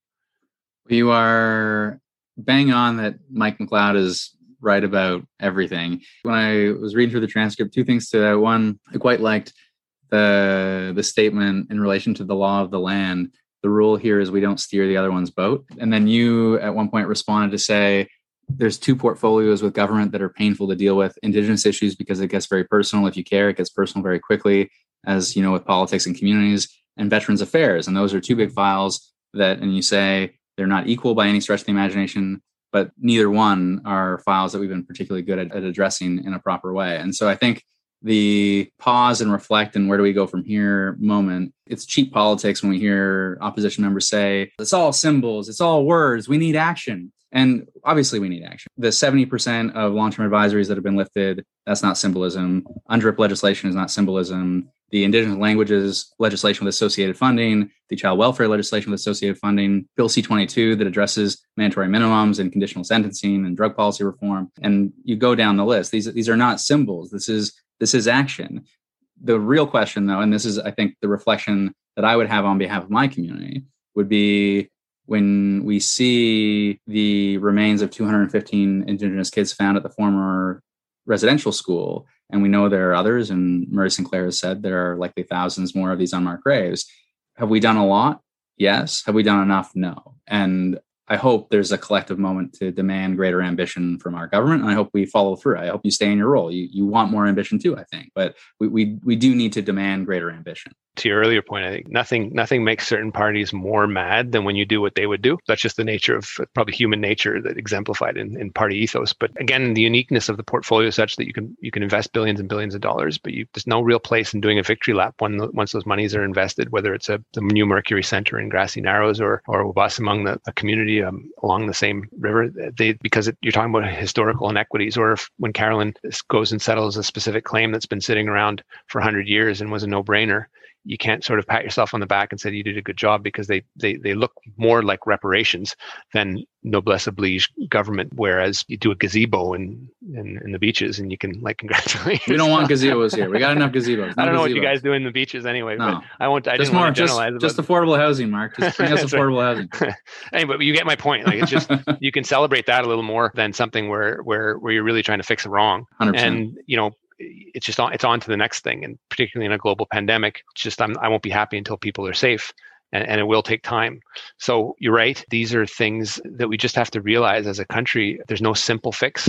You are bang on that Mike McLeod is right about everything. When I was reading through the transcript, two things to that. One, I quite liked the the statement in relation to the law of the land. The rule here is we don't steer the other one's boat. And then you at one point responded to say there's two portfolios with government that are painful to deal with indigenous issues because it gets very personal if you care it gets personal very quickly as you know with politics and communities and veterans affairs and those are two big files that and you say they're not equal by any stretch of the imagination, but neither one are files that we've been particularly good at, at addressing in a proper way. And so I think the pause and reflect and where do we go from here moment it's cheap politics when we hear opposition members say it's all symbols it's all words we need action. And obviously we need action. The 70% of long-term advisories that have been lifted that's not symbolism. Undrip legislation is not symbolism the Indigenous languages legislation with associated funding, the child welfare legislation with associated funding, Bill C 22 that addresses mandatory minimums and conditional sentencing and drug policy reform. And you go down the list. These, these are not symbols. This is this is action. The real question, though, and this is, I think, the reflection that I would have on behalf of my community, would be when we see the remains of 215 Indigenous kids found at the former residential school, and we know there are others, and Murray Sinclair has said there are likely thousands more of these unmarked graves. Have we done a lot? Yes. Have we done enough? No. And I hope there's a collective moment to demand greater ambition from our government. And I hope we follow through. I hope you stay in your role. You, you want more ambition too, I think, but we, we, we do need to demand greater ambition to your earlier point, I think nothing nothing makes certain parties more mad than when you do what they would do. That's just the nature of probably human nature that exemplified in, in party ethos. But again, the uniqueness of the portfolio is such that you can you can invest billions and billions of dollars, but you, there's no real place in doing a victory lap when once those monies are invested, whether it's a the new Mercury Center in Grassy Narrows or or among the a community um, along the same river. They because it, you're talking about historical inequities, or if when Carolyn goes and settles a specific claim that's been sitting around for 100 years and was a no-brainer you can't sort of pat yourself on the back and say you did a good job because they they, they look more like reparations than noblesse oblige government. Whereas you do a gazebo in, in, in the beaches and you can like congratulate we don't want gazebos here. We got enough gazebos. No i don't know gazebos. what you guys do in the beaches anyway no. but i won't i just more just, just affordable housing Marc. Just bring us affordable housing. Anyway but you get my point. Like it's just you can celebrate that a little more than something where where where you're really trying to fix a wrong. 100%. and you know it's just on it's on to the next thing. And particularly in a global pandemic it's just I'm, i won't be happy until people are safe and, and it will take time. So you're right. These are things that we just have to realize as a country there's no simple fix.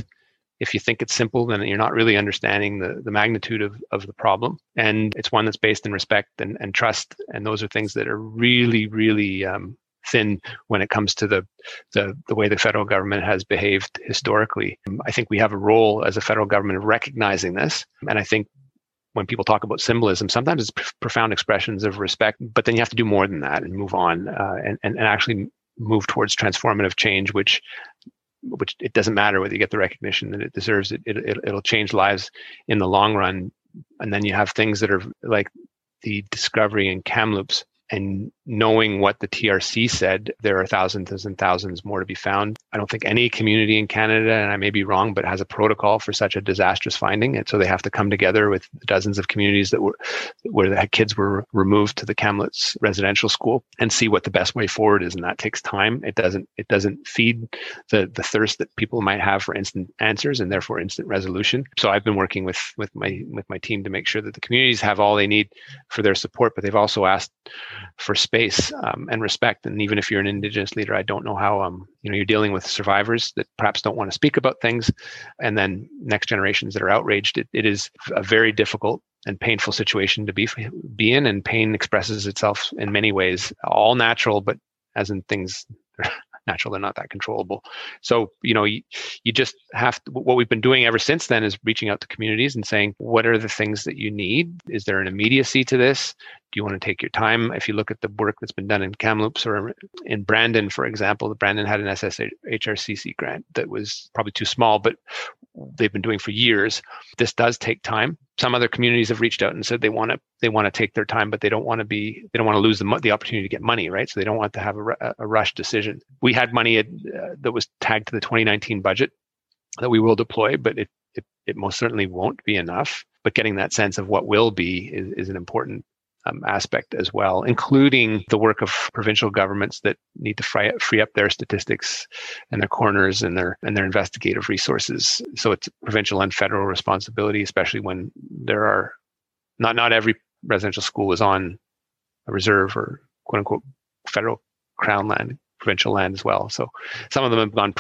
If you think it's simple then you're not really understanding the, the magnitude of, of the problem. And it's one that's based in respect and, and trust. And those are things that are really really um, thin when it comes to the, the, the way the federal government has behaved historically. I think we have a role as a federal government of recognizing this, and I think when people talk about symbolism, sometimes it's p- profound expressions of respect, but then you have to do more than that and move on uh, and, and, and actually move towards transformative change, which which it doesn't matter whether you get the recognition that it deserves. It, it, it it'll change lives in the long run. And then you have things that are like the discovery in Kamloops and knowing what the TRC said, there are thousands and thousands more to be found. I don't think any community in Canada, and I may be wrong, but has a protocol for such a disastrous finding. And so they have to come together with dozens of communities that were where the kids were removed to the Kamloops residential school and see what the best way forward is. And that takes time. It doesn't it doesn't feed the the thirst that people might have for instant answers and therefore instant resolution. So I've been working with with my with my team to make sure that the communities have all they need for their support, but they've also asked for space um, and respect. And even if you're an Indigenous leader, I don't know how um, you know you're dealing with survivors that perhaps don't want to speak about things, and then next generations that are outraged. It, it is a very difficult and painful situation to be be in, and pain expresses itself in many ways, all natural, but as in things natural they're not that controllable so you know you, you just have to, what we've been doing ever since then is reaching out to communities and saying what are the things that you need is there an immediacy to this you want to take your time? If you look at the work that's been done in Kamloops or in Brandon, for example, Brandon had an SSHRCC grant that was probably too small, but they've been doing for years. This does take time. Some other communities have reached out and said they want to they want to take their time, but they don't want to be they don't want to lose the the opportunity to get money, right? So they don't want to have a, a rush decision. We had money uh, that was tagged to the 2019 budget that we will deploy, but it, it it most certainly won't be enough. But getting that sense of what will be is, is an important um, aspect as well, including the work of provincial governments that need to free, free up their statistics and their corners and their and their investigative resources. So it's provincial and federal responsibility, especially when there are not not every residential school is on a reserve or quote unquote federal crown land, provincial land as well. So some of them have gone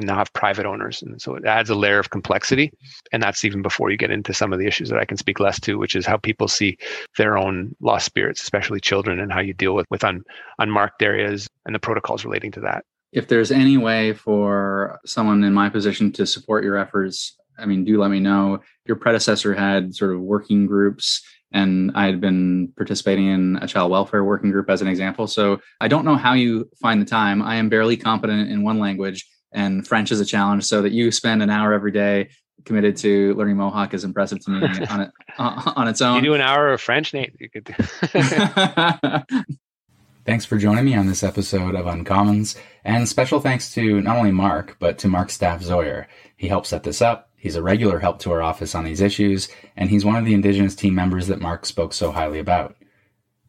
now have private owners. And so it adds a layer of complexity. And that's even before you get into some of the issues that I can speak less to, which is how people see their own lost spirits, especially children, and how you deal with, with un, unmarked areas and the protocols relating to that. If there's any way for someone in my position to support your efforts, I mean, do let me know. Your predecessor had sort of working groups and I had been participating in a child welfare working group as an example. So I don't know how you find the time. I am barely competent in one language and French is a challenge so that you spend an hour every day committed to learning Mohawk is impressive to me on it on its own. You do an hour of French, Nate. You could. Thanks for joining me on this episode of Uncommons, and special thanks to not only Marc, but to Marc's staff Zoyer. He helped set this up, he's a regular help to our office on these issues, and he's one of the Indigenous team members that Marc spoke so highly about.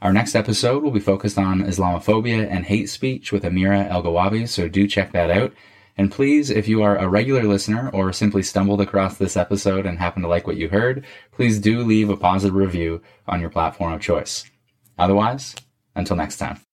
Our next episode will be focused on Islamophobia and hate speech with Amira Elghawaby, so do check that out. And please, if you are a regular listener or simply stumbled across this episode and happen to like what you heard, please do leave a positive review on your platform of choice. Otherwise, until next time.